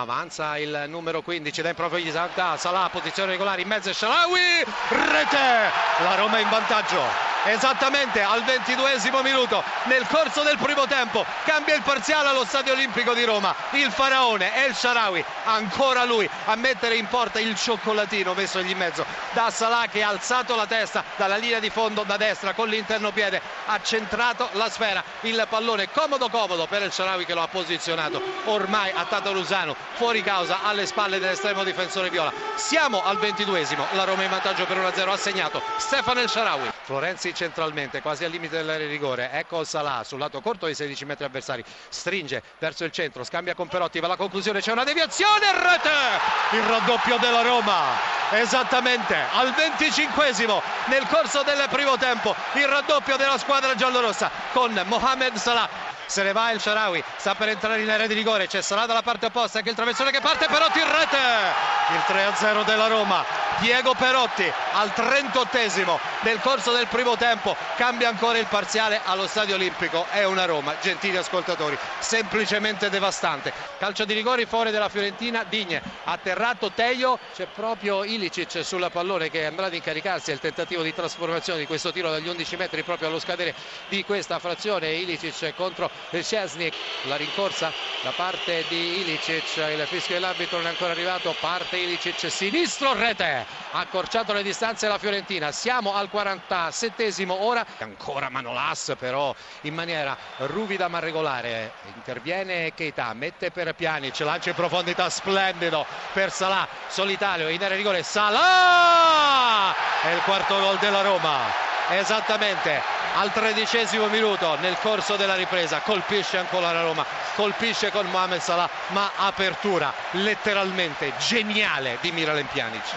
Avanza il numero 15 da proprio di Salah, posizione regolare in mezzo Sharawi, rete, la Roma in vantaggio esattamente al ventiduesimo minuto nel corso del primo tempo cambia il parziale allo stadio olimpico di Roma. Il faraone El Sharawi ancora lui a mettere in porta il cioccolatino mesogli in mezzo. Da Salah che ha alzato la testa dalla linea di fondo da destra con l'interno piede ha centrato la sfera. Il pallone comodo comodo per El Sharawi che lo ha posizionato. Ormai a Tato Lusano fuori causa alle spalle dell'estremo difensore viola. Siamo al ventiduesimo la Roma in vantaggio per 1-0 ha segnato Stefano El Sharawi Florenzi centralmente, quasi al limite dell'area di rigore. Ecco Salah sul lato corto dei 16 metri avversari. Stringe verso il centro, scambia con Perotti, va alla conclusione, c'è una deviazione, rete! Il raddoppio della Roma. Esattamente al 25 nel corso del primo tempo il raddoppio della squadra giallorossa con Mohamed Salah se ne va il Sharawi sta per entrare in area di rigore c'è Salah dalla parte opposta che il traversone che parte Perotti in rete il 3-0 della Roma Diego Perotti al 38esimo nel corso del primo tempo. Cambia ancora il parziale allo Stadio Olimpico. È una Roma, gentili ascoltatori semplicemente devastante. Calcio di rigore fuori della Fiorentina Digne, atterrato Teio. C'è proprio Ilicic sulla pallone che andrà ad incaricarsi il tentativo di trasformazione di questo tiro dagli 11 metri proprio allo scadere di questa frazione. Ilicic contro Szczesnik la rincorsa da parte di Ilicic il fischio dell'arbitro non è ancora arrivato parte Ilicic sinistro rete accorciato le distanze la Fiorentina. Siamo al 47esimo ora. Ancora Manolas però in maniera ruvida ma regolare. Interviene Keita mette per Pjanic lancia in profondità splendido per Salah. Solitario in area rigore Salah! È il quarto gol della Roma. Esattamente al tredicesimo minuto nel corso della ripresa colpisce ancora la Roma. Colpisce con Mohamed Salah ma apertura letteralmente geniale di Miralem Pjanic